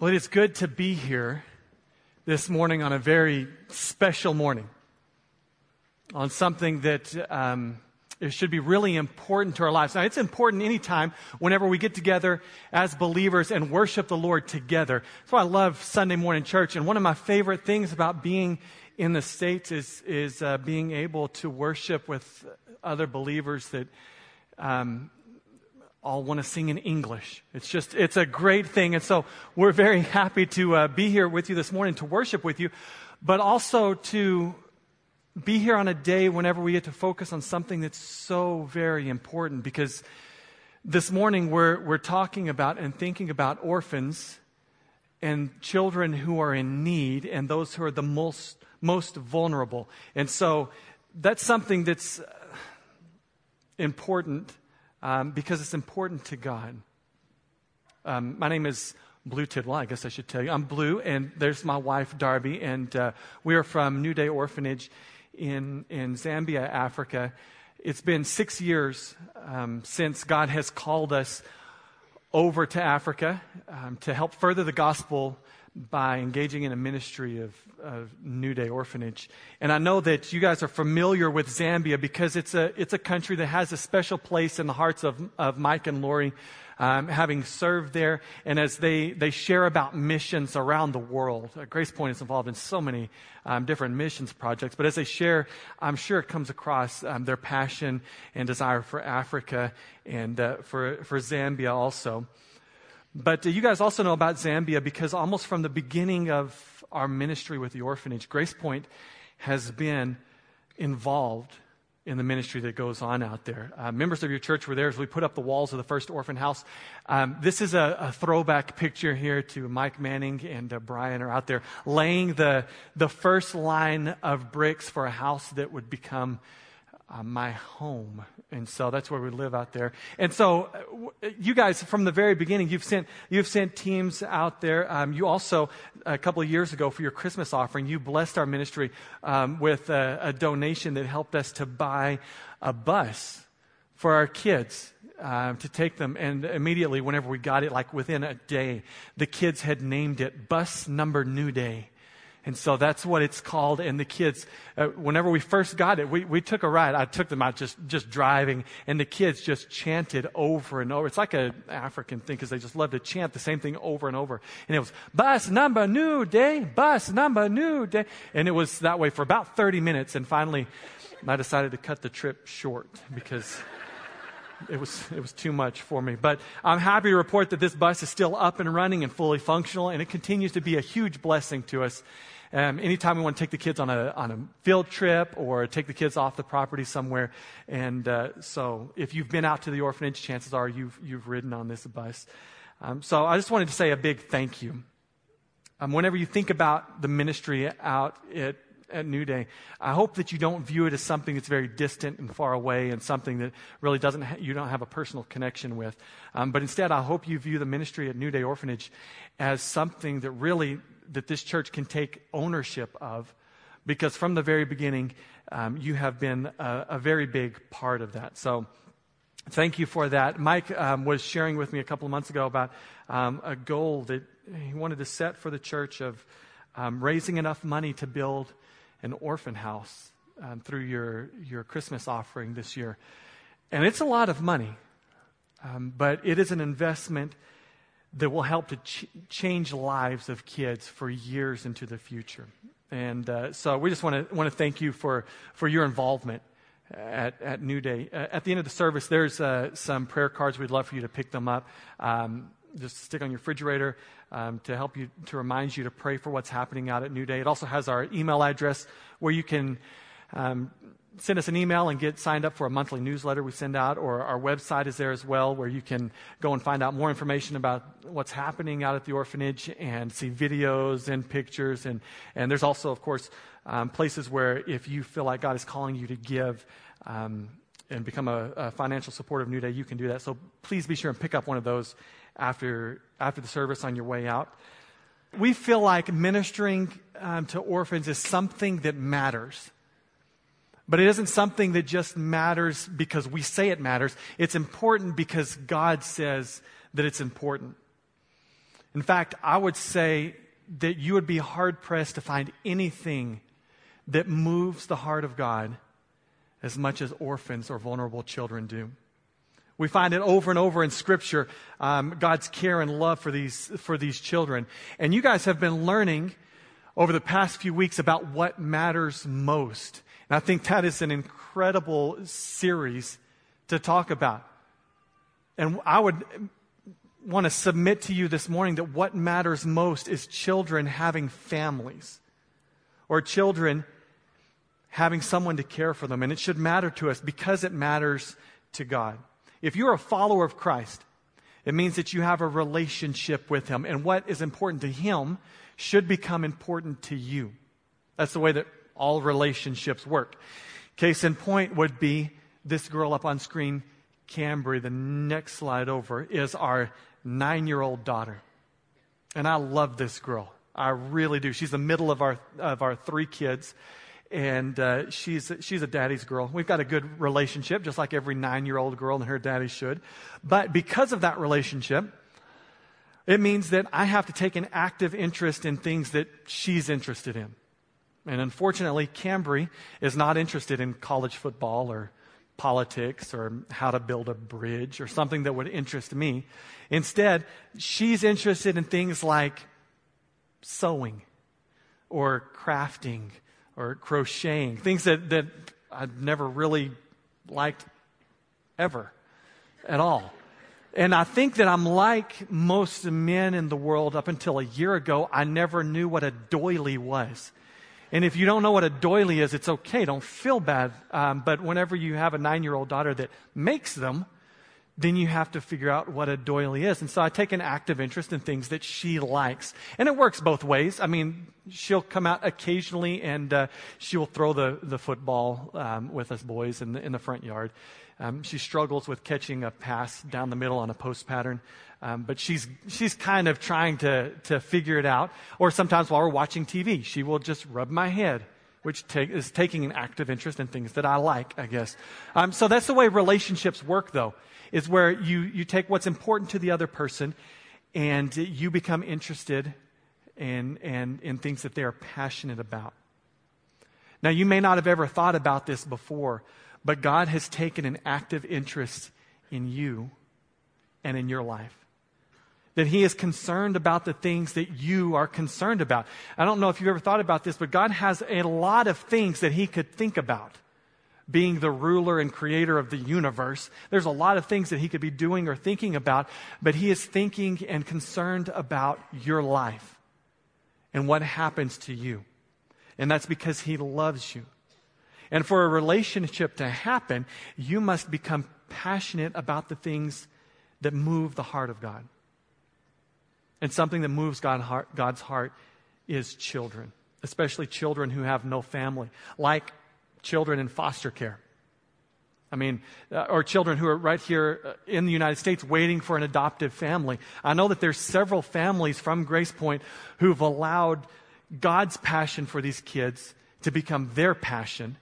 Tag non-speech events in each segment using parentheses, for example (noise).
Well, it is good to be here this morning on a very special morning, on something that um, it should be really important to our lives. Now, it's important anytime, whenever we get together as believers and worship the Lord together. That's why I love Sunday morning church. And one of my favorite things about being in the States is, is uh, being able to worship with other believers that um, all want to sing in English. It's just, it's a great thing. And so we're very happy to uh, be here with you this morning to worship with you, but also to be here on a day whenever we get to focus on something that's so very important because this morning we're, we're talking about and thinking about orphans and children who are in need and those who are the most, most vulnerable. And so that's something that's important um, because it's important to God. Um, my name is Blu Tidwell, I guess I should tell you. I'm Blu, and there's my wife, Darbi, and uh, we are from New Day Orphanage in, in Zambia, Africa. It's been six years um, since God has called us over to Africa um, to help further the gospel by engaging in a ministry of, of, New Day Orphanage. And I know that you guys are familiar with Zambia because it's a, it's a country that has a special place in the hearts of, of Mike and Lori, um, having served there. And as they, they share about missions around the world, uh, Grace Point is involved in so many um, different missions projects. But as they share, I'm sure it comes across um, their passion and desire for Africa and uh, for, for Zambia also. But uh, you guys also know about Zambia because almost from the beginning of our ministry with the orphanage, Grace Point has been involved in the ministry that goes on out there. Uh, members of your church were there as we put up the walls of the first orphan house. Um, this is a, a, throwback picture here to Mike Manning and uh, Brian are out there laying the, the first line of bricks for a house that would become uh, my home. And so that's where we live out there. And so uh, you guys, from the very beginning, you've sent, you've sent teams out there. Um, you also, a couple of years ago for your Christmas offering, you blessed our ministry um, with a, a, donation that helped us to buy a bus for our kids. Uh, to take them, and immediately, whenever we got it, like within a day, the kids had named it Bus Number New Day. And so that's what it's called. And the kids, uh, whenever we first got it, we, we took a ride. I took them out just, just driving, and the kids just chanted over and over. It's like an African thing because they just love to chant the same thing over and over. And it was, bus number new day, bus number new day. And it was that way for about 30 minutes. And finally, I decided to cut the trip short because it was, it was too much for me. But I'm happy to report that this bus is still up and running and fully functional, and it continues to be a huge blessing to us. Um, anytime we want to take the kids on a, on a field trip or take the kids off the property somewhere. And uh, so if you've been out to the orphanage, chances are you've, you've ridden on this bus. Um, so I just wanted to say a big thank you. Um, whenever you think about the ministry out at, at New Day, I hope that you don't view it as something that's very distant and far away and something that really doesn't ha- you don't have a personal connection with. Um, but instead, I hope you view the ministry at New Day Orphanage as something that really that this church can take ownership of because from the very beginning, um, you have been a, a, very big part of that. So thank you for that. Mike um, was sharing with me a couple of months ago about um, a goal that he wanted to set for the church of um, raising enough money to build an orphan house um, through your, your Christmas offering this year. And it's a lot of money, um, but it is an investment that will help to ch- change lives of kids for years into the future. And uh, so we just want to want to thank you for, for your involvement at, at New Day. Uh, at the end of the service, there's uh, some prayer cards. We'd love for you to pick them up. Um, just stick on your refrigerator um, to help you to remind you to pray for what's happening out at New Day. It also has our email address where you can um, send us an email and get signed up for a monthly newsletter we send out, or our website is there as well, where you can go and find out more information about what's happening out at the orphanage and see videos and pictures. And, and there's also, of course, um, places where if you feel like God is calling you to give um, and become a, a, financial supporter of New Day, you can do that. So please be sure and pick up one of those after, after the service on your way out. We feel like ministering um, to orphans is something that matters. But it isn't something that just matters because we say it matters. It's important because God says that it's important. In fact, I would say that you would be hard pressed to find anything that moves the heart of God as much as orphans or vulnerable children do. We find it over and over in Scripture, um, God's care and love for these, for these children. And you guys have been learning over the past few weeks about what matters most. And I think that is an incredible series to talk about. And I would want to submit to you this morning that what matters most is children having families or children having someone to care for them. And it should matter to us because it matters to God. If you're a follower of Christ, it means that you have a relationship with Him. And what is important to Him should become important to you. That's the way that all relationships work. Case in point would be this girl up on screen, Cambry. The next slide over is our nine year old daughter. And I love this girl. I really do. She's the middle of our, of our three kids and uh, she's she's a daddy's girl. We've got a good relationship, just like every nine year old girl and her daddy should. But because of that relationship, it means that I have to take an active interest in things that she's interested in. And unfortunately, Cambry is not interested in college football or politics or how to build a bridge or something that would interest me. Instead, she's interested in things like sewing or crafting or crocheting, things that, that I've never really liked ever at all. And I think that I'm like most men in the world up until a year ago, I never knew what a doily was. And if you don't know what a doily is, it's okay. Don't feel bad. Um, but whenever you have a nine year old daughter that makes them, then you have to figure out what a doily is. And so I take an active interest in things that she likes. And it works both ways. I mean, she'll come out occasionally and uh, she'll throw the, the football um, with us boys in the, in the front yard. Um, she struggles with catching a pass down the middle on a post pattern. Um, but she's, she's kind of trying to, to figure it out. Or sometimes while we're watching TV, she will just rub my head which take, is taking an active interest in things that I like, I guess. Um, so that's the way relationships work, though is where you, you take what's important to the other person and you become interested in, in, in things that they are passionate about. Now, you may not have ever thought about this before, but God has taken an active interest in you and in your life. That He is concerned about the things that you are concerned about. I don't know if you've ever thought about this, but God has a lot of things that He could think about being the ruler and creator of the universe. There's a lot of things that he could be doing or thinking about, but he is thinking and concerned about your life and what happens to you. And that's because he loves you. And for a relationship to happen, you must become passionate about the things that move the heart of God. And something that moves God's heart is children, especially children who have no family, like children in foster care. I mean, uh, or children who are right here uh, in the United States waiting for an adoptive family. I know that there's several families from Grace Point who've allowed God's passion for these kids to become their passion.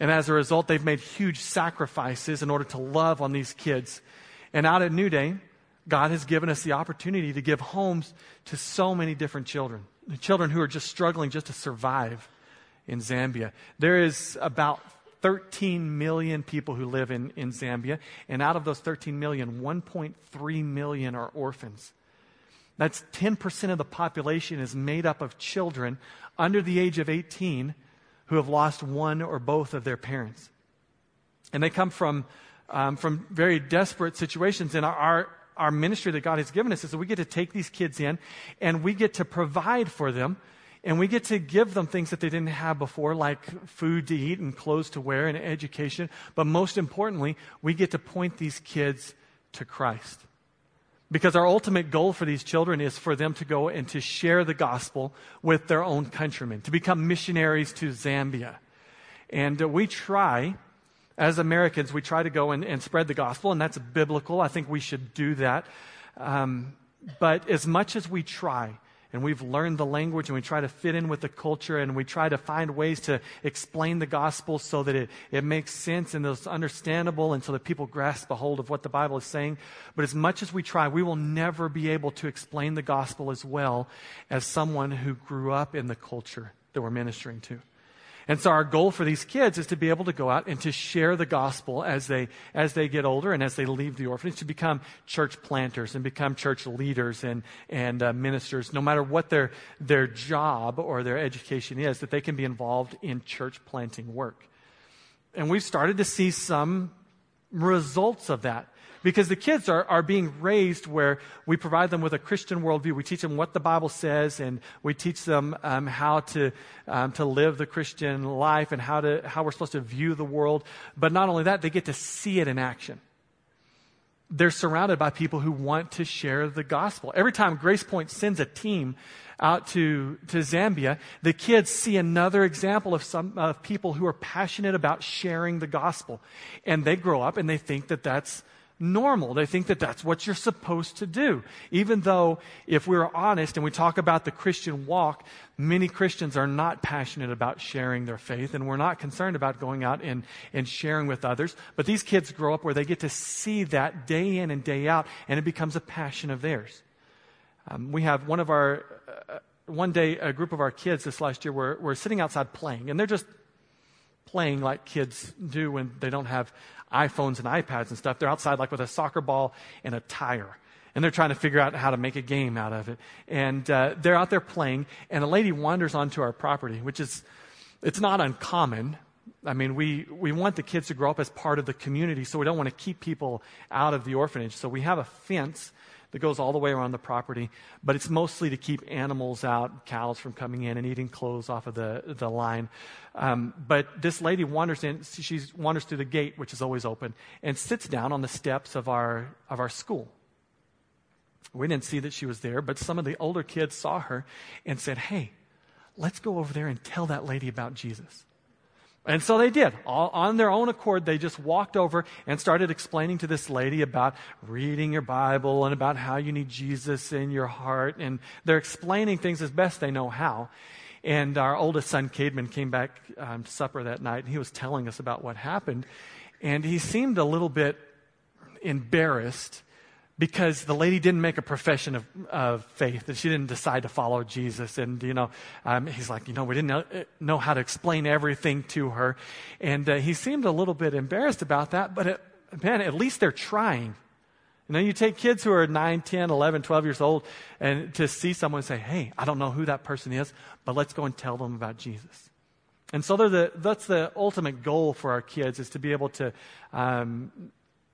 And as a result, they've made huge sacrifices in order to love on these kids. And out at New Day, God has given us the opportunity to give homes to so many different children. Children who are just struggling just to survive in Zambia. There is about 13 million people who live in, in Zambia, and out of those 13 million, 1.3 million are orphans. That's 10% of the population is made up of children under the age of 18 who have lost one or both of their parents. And they come from, um, from very desperate situations. And our, our, ministry that God has given us is that we get to take these kids in and we get to provide for them and we get to give them things that they didn't have before, like food to eat and clothes to wear and education. But most importantly, we get to point these kids to Christ. Because our ultimate goal for these children is for them to go and to share the gospel with their own countrymen, to become missionaries to Zambia. And uh, we try, as Americans, we try to go and, and, spread the gospel, and that's biblical. I think we should do that. Um, but as much as we try, and we've learned the language and we try to fit in with the culture and we try to find ways to explain the gospel so that it, it makes sense and is understandable and so that people grasp a hold of what the Bible is saying. But as much as we try, we will never be able to explain the gospel as well as someone who grew up in the culture that we're ministering to. And so our goal for these kids is to be able to go out and to share the gospel as they, as they get older and as they leave the orphanage, to become church planters and become church leaders and, and uh, ministers, no matter what their, their job or their education is, that they can be involved in church planting work. And we've started to see some results of that because the kids are, are being raised where we provide them with a Christian worldview. We teach them what the Bible says, and we teach them um, how to, um, to live the Christian life and how, to, how we're supposed to view the world. But not only that, they get to see it in action. They're surrounded by people who want to share the gospel. Every time Grace Point sends a team out to, to Zambia, the kids see another example of some of people who are passionate about sharing the gospel. And they grow up and they think that that's normal. They think that that's what you're supposed to do. Even though, if we're honest and we talk about the Christian walk, many Christians are not passionate about sharing their faith and we're not concerned about going out and, and sharing with others. But these kids grow up where they get to see that day in and day out and it becomes a passion of theirs. Um, we have one of our, uh, one day, a group of our kids this last year were, were sitting outside playing and they're just playing like kids do when they don't have iPhones and iPads and stuff. They're outside like with a soccer ball and a tire. And they're trying to figure out how to make a game out of it. And uh, they're out there playing, and a lady wanders onto our property, which is, it's not uncommon. I mean, we, we want the kids to grow up as part of the community, so we don't want to keep people out of the orphanage. So we have a fence that goes all the way around the property, but it's mostly to keep animals out, cows from coming in and eating clothes off of the, the line. Um, but this lady wanders in, she wanders through the gate, which is always open, and sits down on the steps of our, of our school. We didn't see that she was there, but some of the older kids saw her and said, Hey, let's go over there and tell that lady about Jesus. And so they did. All, on their own accord, they just walked over and started explaining to this lady about reading your Bible and about how you need Jesus in your heart. And they're explaining things as best they know how. And our oldest son, Cademan, came back um, to supper that night and he was telling us about what happened. And he seemed a little bit embarrassed because the lady didn't make a profession of, of faith, that she didn't decide to follow Jesus. And, you know, um, he's like, you know, we didn't know, know, how to explain everything to her. And uh, he seemed a little bit embarrassed about that, but it, man, at least they're trying. You know, you take kids who are 9, 10, 11, 12 years old and to see someone say, hey, I don't know who that person is, but let's go and tell them about Jesus. And so the, that's the ultimate goal for our kids is to be able to um,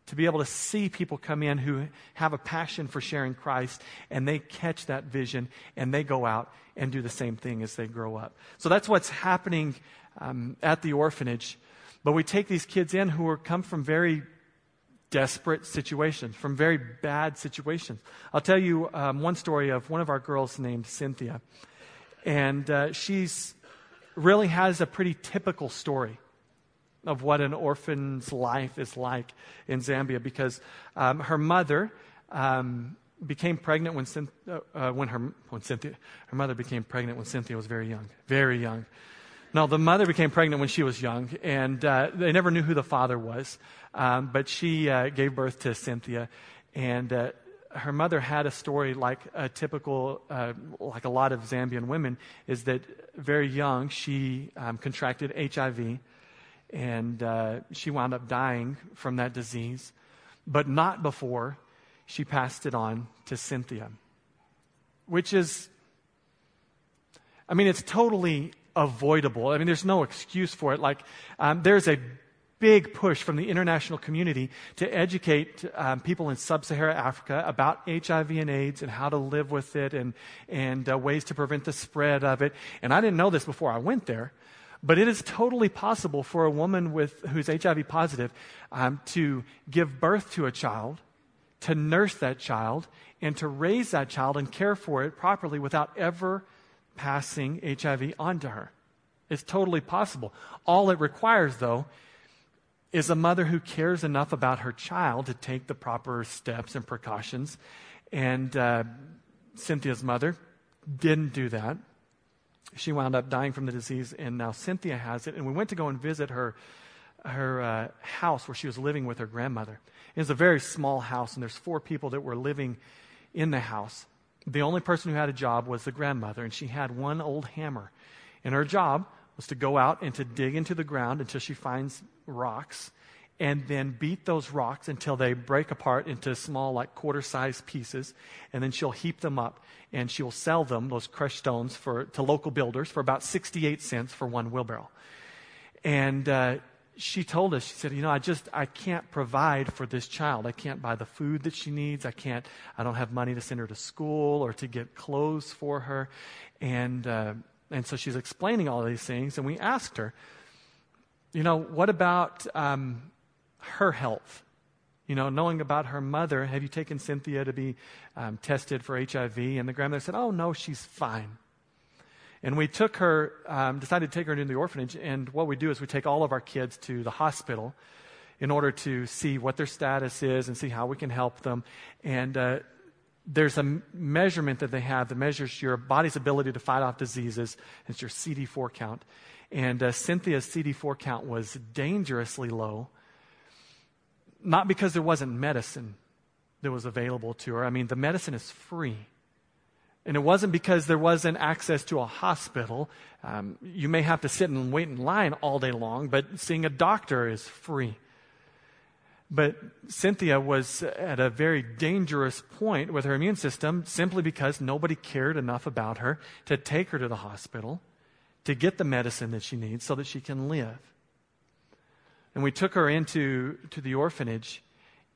to be able to see people come in who have a passion for sharing Christ and they catch that vision and they go out and do the same thing as they grow up. So that's what's happening um, at the orphanage. But we take these kids in who are, come from very desperate situations, from very bad situations. I'll tell you um, one story of one of our girls named Cynthia. And uh, she's really has a pretty typical story of what an orphan's life is like in Zambia because um, her mother um, became pregnant when, uh, uh, when, her, when Cynthia, her mother became pregnant when Cynthia was very young, very young. No, the mother became pregnant when she was young, and uh, they never knew who the father was. Um, but she uh, gave birth to Cynthia, and uh, her mother had a story like a typical, uh, like a lot of Zambian women, is that very young she um, contracted HIV and uh, she wound up dying from that disease, but not before she passed it on to Cynthia, which is, I mean, it's totally avoidable. I mean, there's no excuse for it. Like, um, there's a big push from the international community to educate um, people in sub-Saharan Africa about HIV and AIDS and how to live with it and, and uh, ways to prevent the spread of it. And I didn't know this before I went there, but it is totally possible for a woman with, who's HIV positive um, to give birth to a child, to nurse that child, and to raise that child and care for it properly without ever passing HIV onto her. It's totally possible. All it requires, though, is a mother who cares enough about her child to take the proper steps and precautions. And uh, Cynthia's mother didn't do that. She wound up dying from the disease, and now Cynthia has it. And we went to go and visit her, her uh, house where she was living with her grandmother. It's a very small house, and there's four people that were living in the house. The only person who had a job was the grandmother, and she had one old hammer. And her job was to go out and to dig into the ground until she finds rocks and then beat those rocks until they break apart into small, like quarter sized pieces. And then she'll heap them up and she will sell them, those crushed stones, for, to local builders for about 68 cents for one wheelbarrow. And uh, she told us, she said, you know, I just, I can't provide for this child. I can't buy the food that she needs. I can't, I don't have money to send her to school or to get clothes for her. And, uh, and so she's explaining all these things. And we asked her, you know, what about um, her health? You know, knowing about her mother, have you taken Cynthia to be um, tested for HIV? And the grandmother said, oh, no, she's fine. And we took her, um, decided to take her into the orphanage. And what we do is we take all of our kids to the hospital in order to see what their status is and see how we can help them. And uh, there's a measurement that they have that measures your body's ability to fight off diseases. It's your CD4 count. And uh, Cynthia's CD4 count was dangerously low, not because there wasn't medicine that was available to her. I mean, the medicine is free. And it wasn't because there wasn't access to a hospital. Um, you may have to sit and wait in line all day long, but seeing a doctor is free. But Cynthia was at a very dangerous point with her immune system simply because nobody cared enough about her to take her to the hospital to get the medicine that she needs so that she can live. And we took her into to the orphanage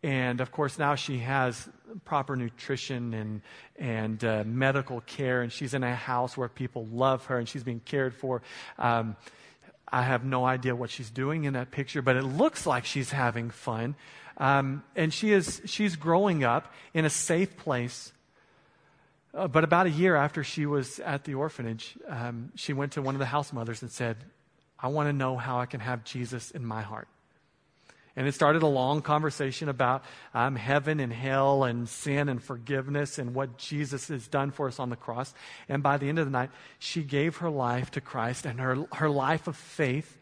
and of course, now she has proper nutrition and, and uh, medical care, and she's in a house where people love her and she's being cared for. Um, I have no idea what she's doing in that picture, but it looks like she's having fun. Um, and she is, she's growing up in a safe place. Uh, but about a year after she was at the orphanage, um, she went to one of the house mothers and said, I want to know how I can have Jesus in my heart. And it started a long conversation about um, heaven and hell and sin and forgiveness and what Jesus has done for us on the cross. And by the end of the night, she gave her life to Christ and her, her life of faith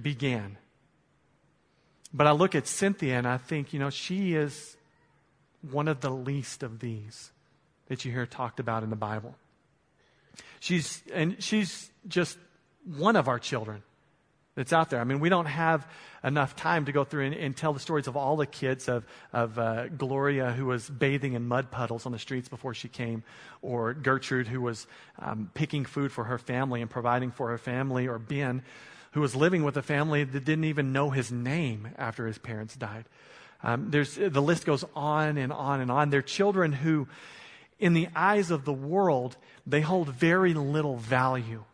began. But I look at Cynthia and I think, you know, she is one of the least of these that you hear talked about in the Bible. She's, and she's just one of our children that's out there. I mean, we don't have enough time to go through and, and tell the stories of all the kids of, of uh, Gloria, who was bathing in mud puddles on the streets before she came, or Gertrude, who was um, picking food for her family and providing for her family, or Ben, who was living with a family that didn't even know his name after his parents died. Um, there's, the list goes on and on and on. They're children who, in the eyes of the world, they hold very little value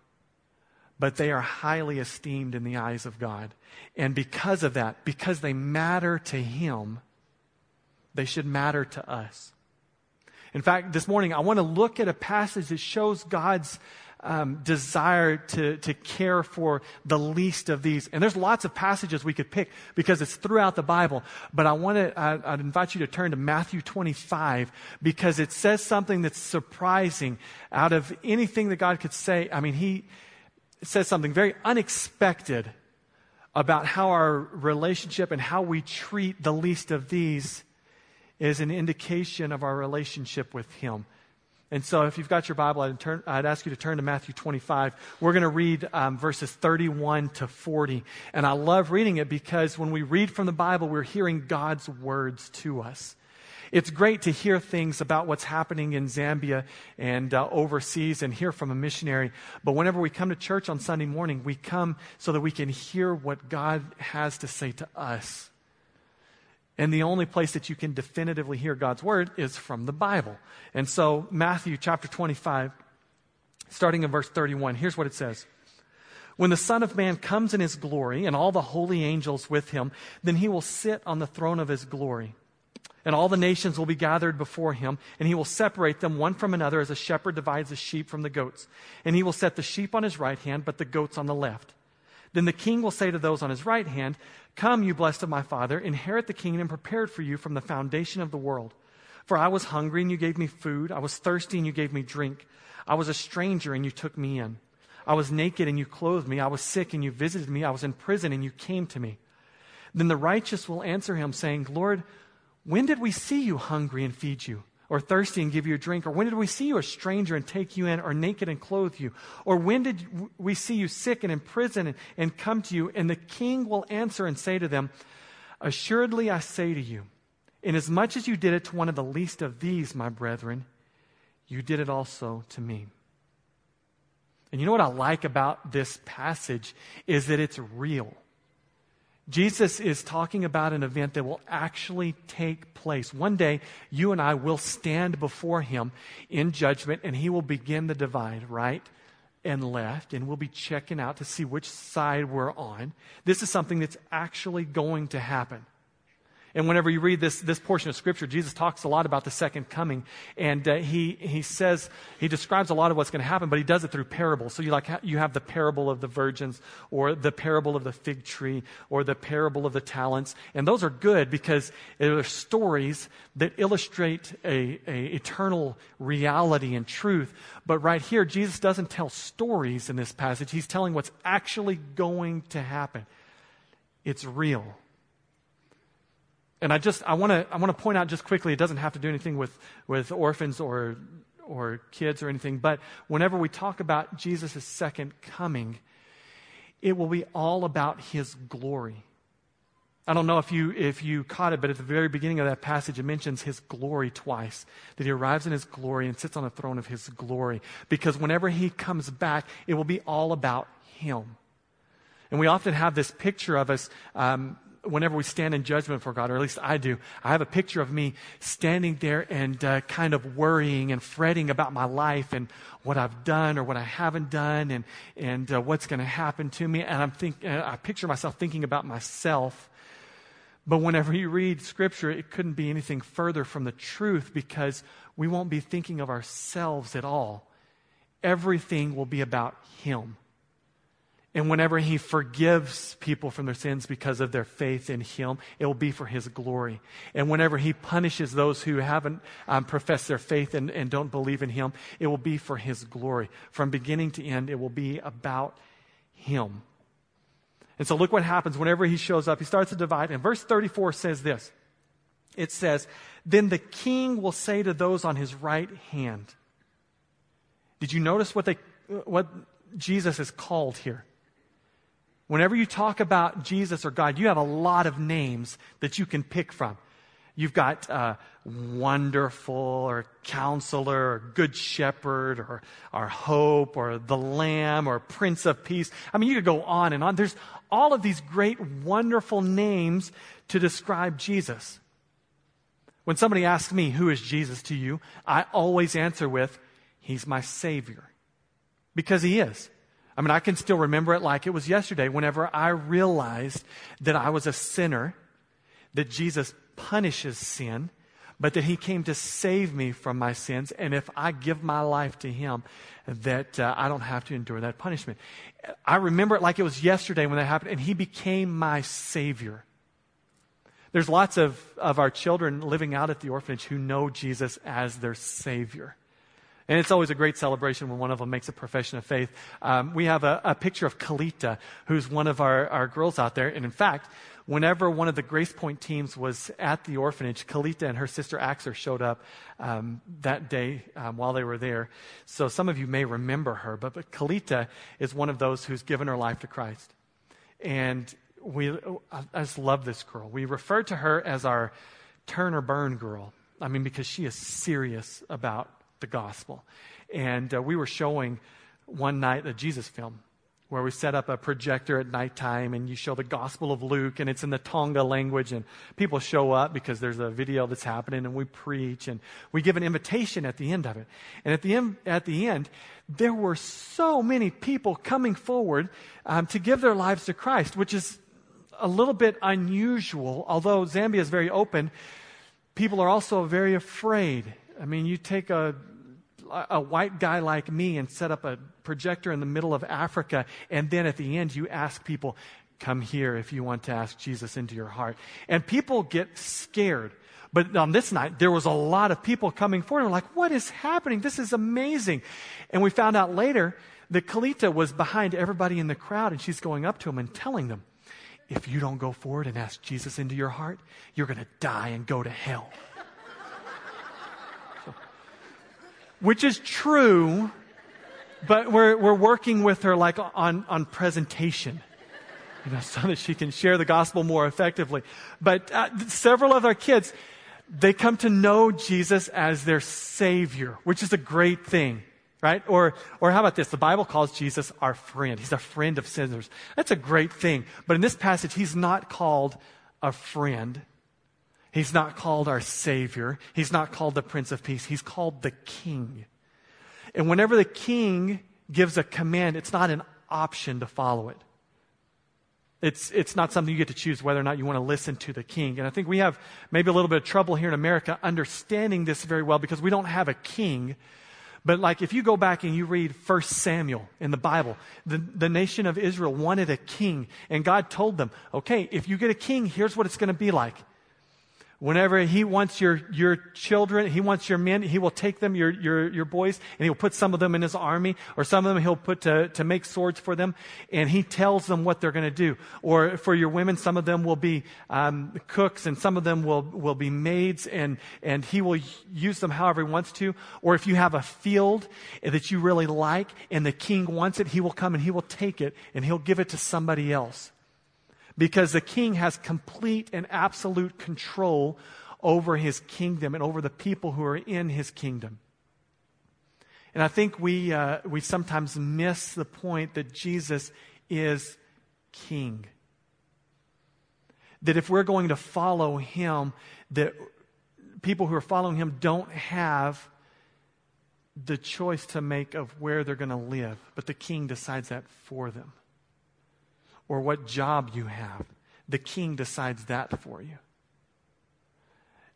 but they are highly esteemed in the eyes of God. And because of that, because they matter to Him, they should matter to us. In fact, this morning I want to look at a passage that shows God's um, desire to, to care for the least of these. And there's lots of passages we could pick because it's throughout the Bible. But I want to, I, I'd invite you to turn to Matthew 25 because it says something that's surprising out of anything that God could say. I mean, He, says something very unexpected about how our relationship and how we treat the least of these is an indication of our relationship with Him. And so, if you've got your Bible, I'd, turn, I'd ask you to turn to Matthew 25. We're going to read um, verses 31 to 40. And I love reading it because when we read from the Bible, we're hearing God's words to us. It's great to hear things about what's happening in Zambia and uh, overseas and hear from a missionary. But whenever we come to church on Sunday morning, we come so that we can hear what God has to say to us. And the only place that you can definitively hear God's word is from the Bible. And so, Matthew chapter 25, starting in verse 31, here's what it says. When the Son of Man comes in his glory and all the holy angels with him, then he will sit on the throne of his glory and all the nations will be gathered before him, and he will separate them one from another as a shepherd divides the sheep from the goats. And he will set the sheep on his right hand, but the goats on the left. Then the king will say to those on his right hand, Come, you blessed of my father, inherit the kingdom prepared for you from the foundation of the world. For I was hungry, and you gave me food. I was thirsty, and you gave me drink. I was a stranger and you took me in. I was naked and you clothed me. I was sick and you visited me. I was in prison and you came to me. Then the righteous will answer him, saying, Lord, when did we see you hungry and feed you? Or thirsty and give you a drink? Or when did we see you a stranger and take you in? Or naked and clothe you? Or when did we see you sick and in prison and, and come to you? And the king will answer and say to them, Assuredly I say to you, inasmuch as you did it to one of the least of these, my brethren, you did it also to me. And you know what I like about this passage is that it's real. Jesus is talking about an event that will actually take place. One day, you and I will stand before him in judgment, and he will begin the divide, right and left, and we'll be checking out to see which side we're on. This is something that's actually going to happen. And whenever you read this, this portion of Scripture, Jesus talks a lot about the second coming. And uh, he, he says, he describes a lot of what's going to happen, but he does it through parables. So you, like, you have the parable of the virgins, or the parable of the fig tree, or the parable of the talents. And those are good because they're stories that illustrate a, a eternal reality and truth. But right here, Jesus doesn't tell stories in this passage. He's telling what's actually going to happen. It's real. And I just I want to I want to point out just quickly it doesn't have to do anything with with orphans or or kids or anything, but whenever we talk about Jesus' second coming, it will be all about his glory. I don't know if you if you caught it, but at the very beginning of that passage, it mentions his glory twice. That he arrives in his glory and sits on the throne of his glory. Because whenever he comes back, it will be all about him. And we often have this picture of us um, whenever we stand in judgment for God, or at least I do, I have a picture of me standing there and uh, kind of worrying and fretting about my life and what I've done or what I haven't done and, and uh, what's going to happen to me. And I'm think, uh, I picture myself thinking about myself. But whenever you read Scripture, it couldn't be anything further from the truth because we won't be thinking of ourselves at all. Everything will be about Him. And whenever he forgives people from their sins because of their faith in him, it will be for his glory. And whenever he punishes those who haven't um, professed their faith and, and don't believe in him, it will be for his glory. From beginning to end, it will be about him. And so look what happens whenever he shows up. He starts to divide. And verse 34 says this it says, Then the king will say to those on his right hand, Did you notice what, they, what Jesus is called here? Whenever you talk about Jesus or God, you have a lot of names that you can pick from. You've got uh, wonderful or counselor or good shepherd or, or hope or the lamb or prince of peace. I mean, you could go on and on. There's all of these great, wonderful names to describe Jesus. When somebody asks me, Who is Jesus to you? I always answer with, He's my Savior. Because He is. I mean, I can still remember it like it was yesterday whenever I realized that I was a sinner, that Jesus punishes sin, but that he came to save me from my sins. And if I give my life to him, that uh, I don't have to endure that punishment. I remember it like it was yesterday when that happened, and he became my Savior. There's lots of, of our children living out at the orphanage who know Jesus as their Savior. And it's always a great celebration when one of them makes a profession of faith. Um, we have a, a, picture of Kalita, who's one of our, our girls out there. And in fact, whenever one of the Grace Point teams was at the orphanage, Kalita and her sister Axer showed up um, that day um, while they were there. So some of you may remember her, but, but Kalita is one of those who's given her life to Christ. And we, I just love this girl. We refer to her as our turn or burn girl. I mean, because she is serious about the gospel. And uh, we were showing one night a Jesus film where we set up a projector at nighttime and you show the Gospel of Luke and it's in the Tonga language and people show up because there's a video that's happening and we preach and we give an invitation at the end of it. And at the end, at the end there were so many people coming forward um, to give their lives to Christ, which is a little bit unusual. Although Zambia is very open, people are also very afraid I mean, you take a, a white guy like me and set up a projector in the middle of Africa, and then at the end you ask people, come here if you want to ask Jesus into your heart. And people get scared. But on this night, there was a lot of people coming forward. We're like, what is happening? This is amazing. And we found out later that Kalita was behind everybody in the crowd, and she's going up to them and telling them, if you don't go forward and ask Jesus into your heart, you're going to die and go to hell. Which is true, but we're, we're working with her like on, on presentation. You know, (laughs) so that she can share the gospel more effectively. But uh, several of our kids, they come to know Jesus as their Savior, which is a great thing right? Or, or how about this? The Bible calls Jesus our friend. He's a friend of sinners. That's a great thing. But in this passage, he's not called a friend. He's not called our Savior. He's not called the Prince of Peace. He's called the King. And whenever the King gives a command, it's not an option to follow it. It's, it's not something you get to choose whether or not you want to listen to the king. And I think we have maybe a little bit of trouble here in America understanding this very well because we don't have a king but like if you go back and you read 1 Samuel in the Bible, the, the nation of Israel wanted a king. And God told them, okay, if you get a king, here's what it's going to be like. Whenever he wants your, your children, he wants your men, he will take them, your, your, your boys, and he'll put some of them in his army, or some of them he'll put to, to make swords for them, and he tells them what they're going to do. Or for your women, some of them will be um, cooks, and some of them will, will be maids, and, and he will use them however he wants to. Or if you have a field that you really like, and the king wants it, he will come and he will take it, and he'll give it to somebody else because the king has complete and absolute control over his kingdom and over the people who are in his kingdom. And I think we, uh, we sometimes miss the point that Jesus is king. That if we're going to follow him, that people who are following him don't have the choice to make of where they're going to live, but the king decides that for them or what job you have. The king decides that for you.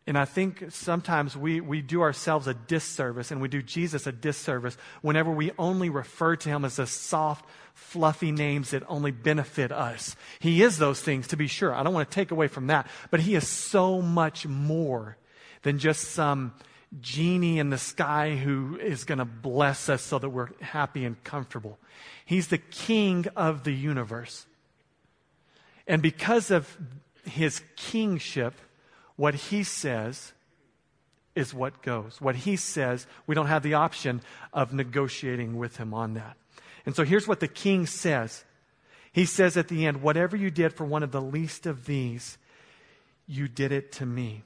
And I think sometimes we, we do ourselves a disservice and we do Jesus a disservice whenever we only refer to him as the soft, fluffy names that only benefit us. He is those things, to be sure. I don't want to take away from that. But he is so much more than just some genie in the sky who is going to bless us so that we're happy and comfortable. He's the king of the universe. And because of his kingship, what he says is what goes. What he says, we don't have the option of negotiating with him on that. And so here's what the king says. He says at the end, Whatever you did for one of the least of these, you did it to me.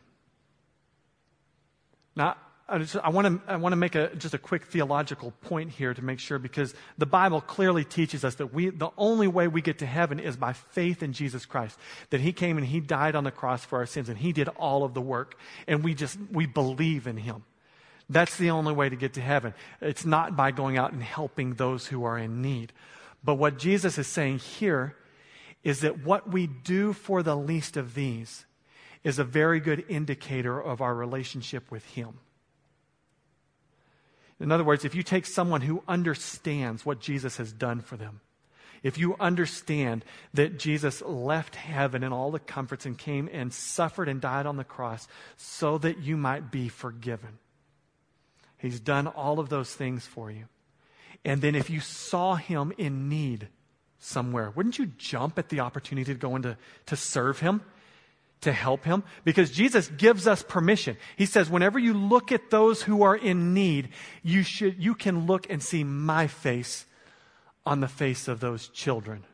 Now, I, just, I want to I want to make a, just a quick theological point here to make sure because the Bible clearly teaches us that we the only way we get to heaven is by faith in Jesus Christ. That He came and He died on the cross for our sins and He did all of the work and we just we believe in Him. That's the only way to get to heaven. It's not by going out and helping those who are in need. But what Jesus is saying here is that what we do for the least of these is a very good indicator of our relationship with Him. In other words, if you take someone who understands what Jesus has done for them, if you understand that Jesus left heaven and all the comforts and came and suffered and died on the cross so that you might be forgiven, He's done all of those things for you. And then if you saw Him in need somewhere, wouldn't you jump at the opportunity to go into to serve Him? To help him because Jesus gives us permission. He says, whenever you look at those who are in need, you should, you can look and see my face on the face of those children.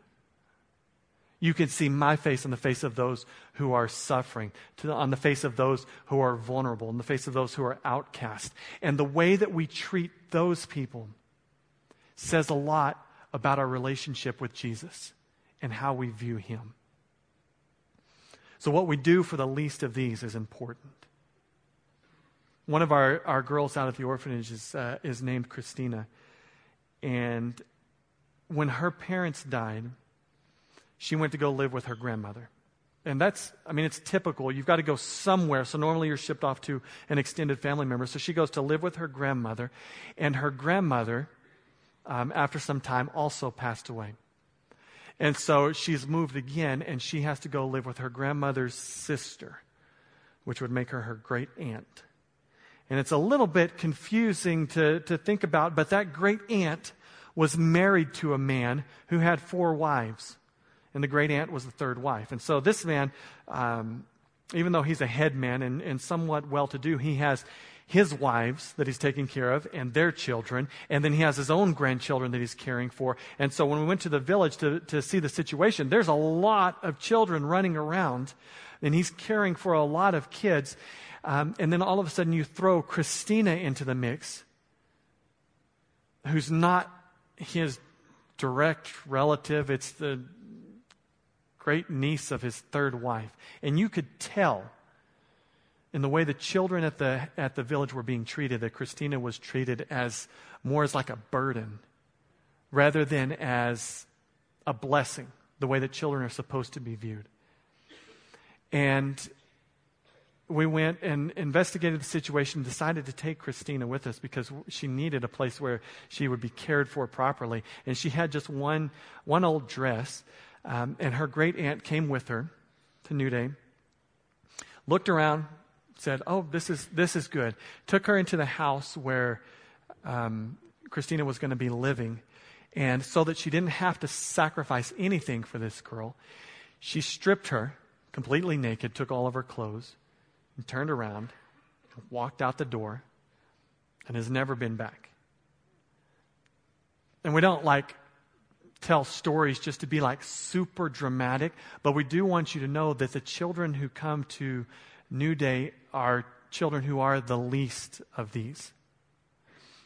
You can see my face on the face of those who are suffering, to, on the face of those who are vulnerable, on the face of those who are outcast. And the way that we treat those people says a lot about our relationship with Jesus and how we view him. So, what we do for the least of these is important. One of our, our girls out at the orphanage is, uh, is named Christina. And when her parents died, she went to go live with her grandmother. And that's, I mean, it's typical. You've got to go somewhere. So normally you're shipped off to an extended family member. So she goes to live with her grandmother. And her grandmother, um, after some time, also passed away. And so she's moved again, and she has to go live with her grandmother's sister, which would make her her great aunt. And it's a little bit confusing to, to think about, but that great aunt was married to a man who had four wives. And the great aunt was the third wife. And so this man, um, even though he's a head man and, and somewhat well to do, he has his wives that he's taking care of and their children, and then he has his own grandchildren that he's caring for. And so when we went to the village to, to see the situation, there's a lot of children running around, and he's caring for a lot of kids. Um, and then all of a sudden you throw Christina into the mix, who's not his direct relative, it's the great niece of his third wife. And you could tell in the way the children at the, at the village were being treated, that Christina was treated as more as like a burden rather than as a blessing, the way that children are supposed to be viewed. And we went and investigated the situation, decided to take Christina with us because she needed a place where she would be cared for properly. And she had just one, one old dress, um, and her great aunt came with her to New Day, looked around, said, Oh, this is, this is good. Took her into the house where um, Christina was going to be living. And so that she didn't have to sacrifice anything for this girl, she stripped her completely naked, took all of her clothes, and turned around, and walked out the door, and has never been back. And we don't like tell stories just to be like super dramatic, but we do want you to know that the children who come to New Day are children who are the least of these.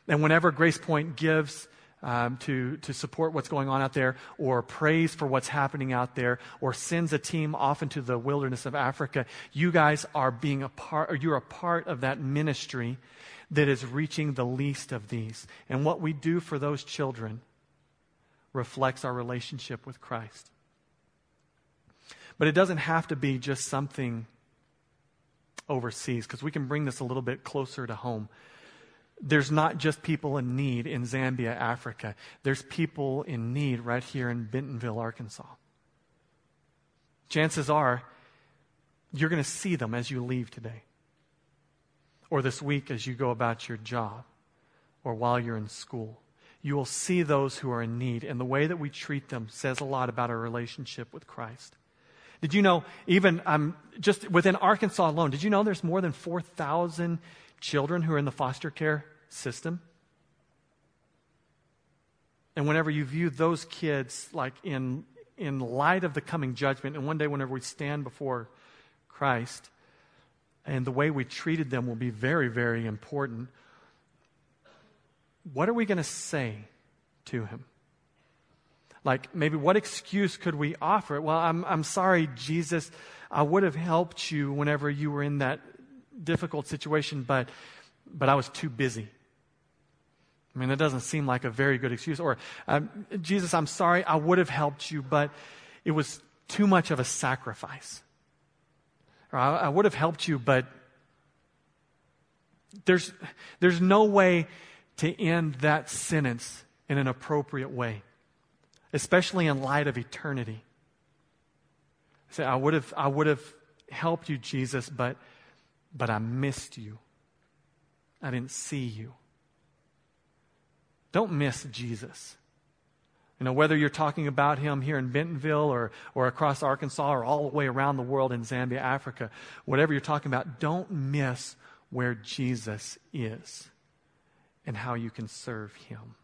And whenever Grace Point gives um, to, to support what's going on out there, or prays for what's happening out there, or sends a team off into the wilderness of Africa, you guys are being a part, or you're a part of that ministry that is reaching the least of these. And what we do for those children reflects our relationship with Christ. But it doesn't have to be just something overseas because we can bring this a little bit closer to home. There's not just people in need in Zambia, Africa. There's people in need right here in Bentonville, Arkansas. Chances are you're going to see them as you leave today, or this week as you go about your job, or while you're in school. You will see those who are in need, and the way that we treat them says a lot about our relationship with Christ. Did you know, even um, just within Arkansas alone, did you know there's more than 4,000 children who are in the foster care system? And whenever you view those kids, like in, in light of the coming judgment, and one day whenever we stand before Christ, and the way we treated them will be very, very important. What are we going to say to him? Like, maybe what excuse could we offer? Well, I'm, I'm sorry, Jesus. I would have helped you whenever you were in that difficult situation, but, but I was too busy. I mean, that doesn't seem like a very good excuse. Or, um, Jesus, I'm sorry, I would have helped you, but it was too much of a sacrifice. Or, I, I would have helped you, but there's, there's no way to end that sentence in an appropriate way especially in light of eternity. Say, I would have, I would have helped you, Jesus, but, but I missed you. I didn't see you. Don't miss Jesus. You know, whether you're talking about him here in Bentonville or, or across Arkansas or all the way around the world in Zambia, Africa, whatever you're talking about, don't miss where Jesus is and how you can serve him.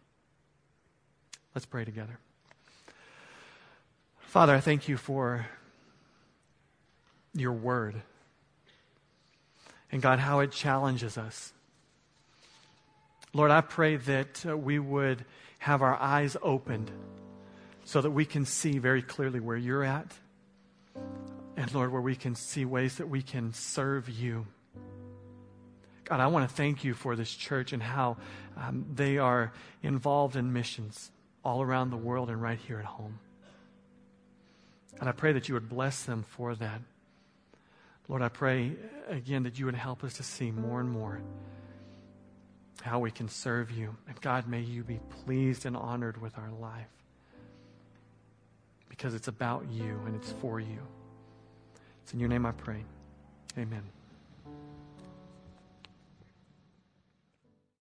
Let's pray together. Father, I thank you for your word. And God, how it challenges us. Lord, I pray that uh, we would have our eyes opened so that we can see very clearly where you're at. And Lord, where we can see ways that we can serve you. God, I want to thank you for this church and how um, they are involved in missions all around the world and right here at home. And I pray that you would bless them for that. Lord, I pray again that you would help us to see more and more how we can serve you. And God, may you be pleased and honored with our life because it's about you and it's for you. It's in your name I pray. Amen.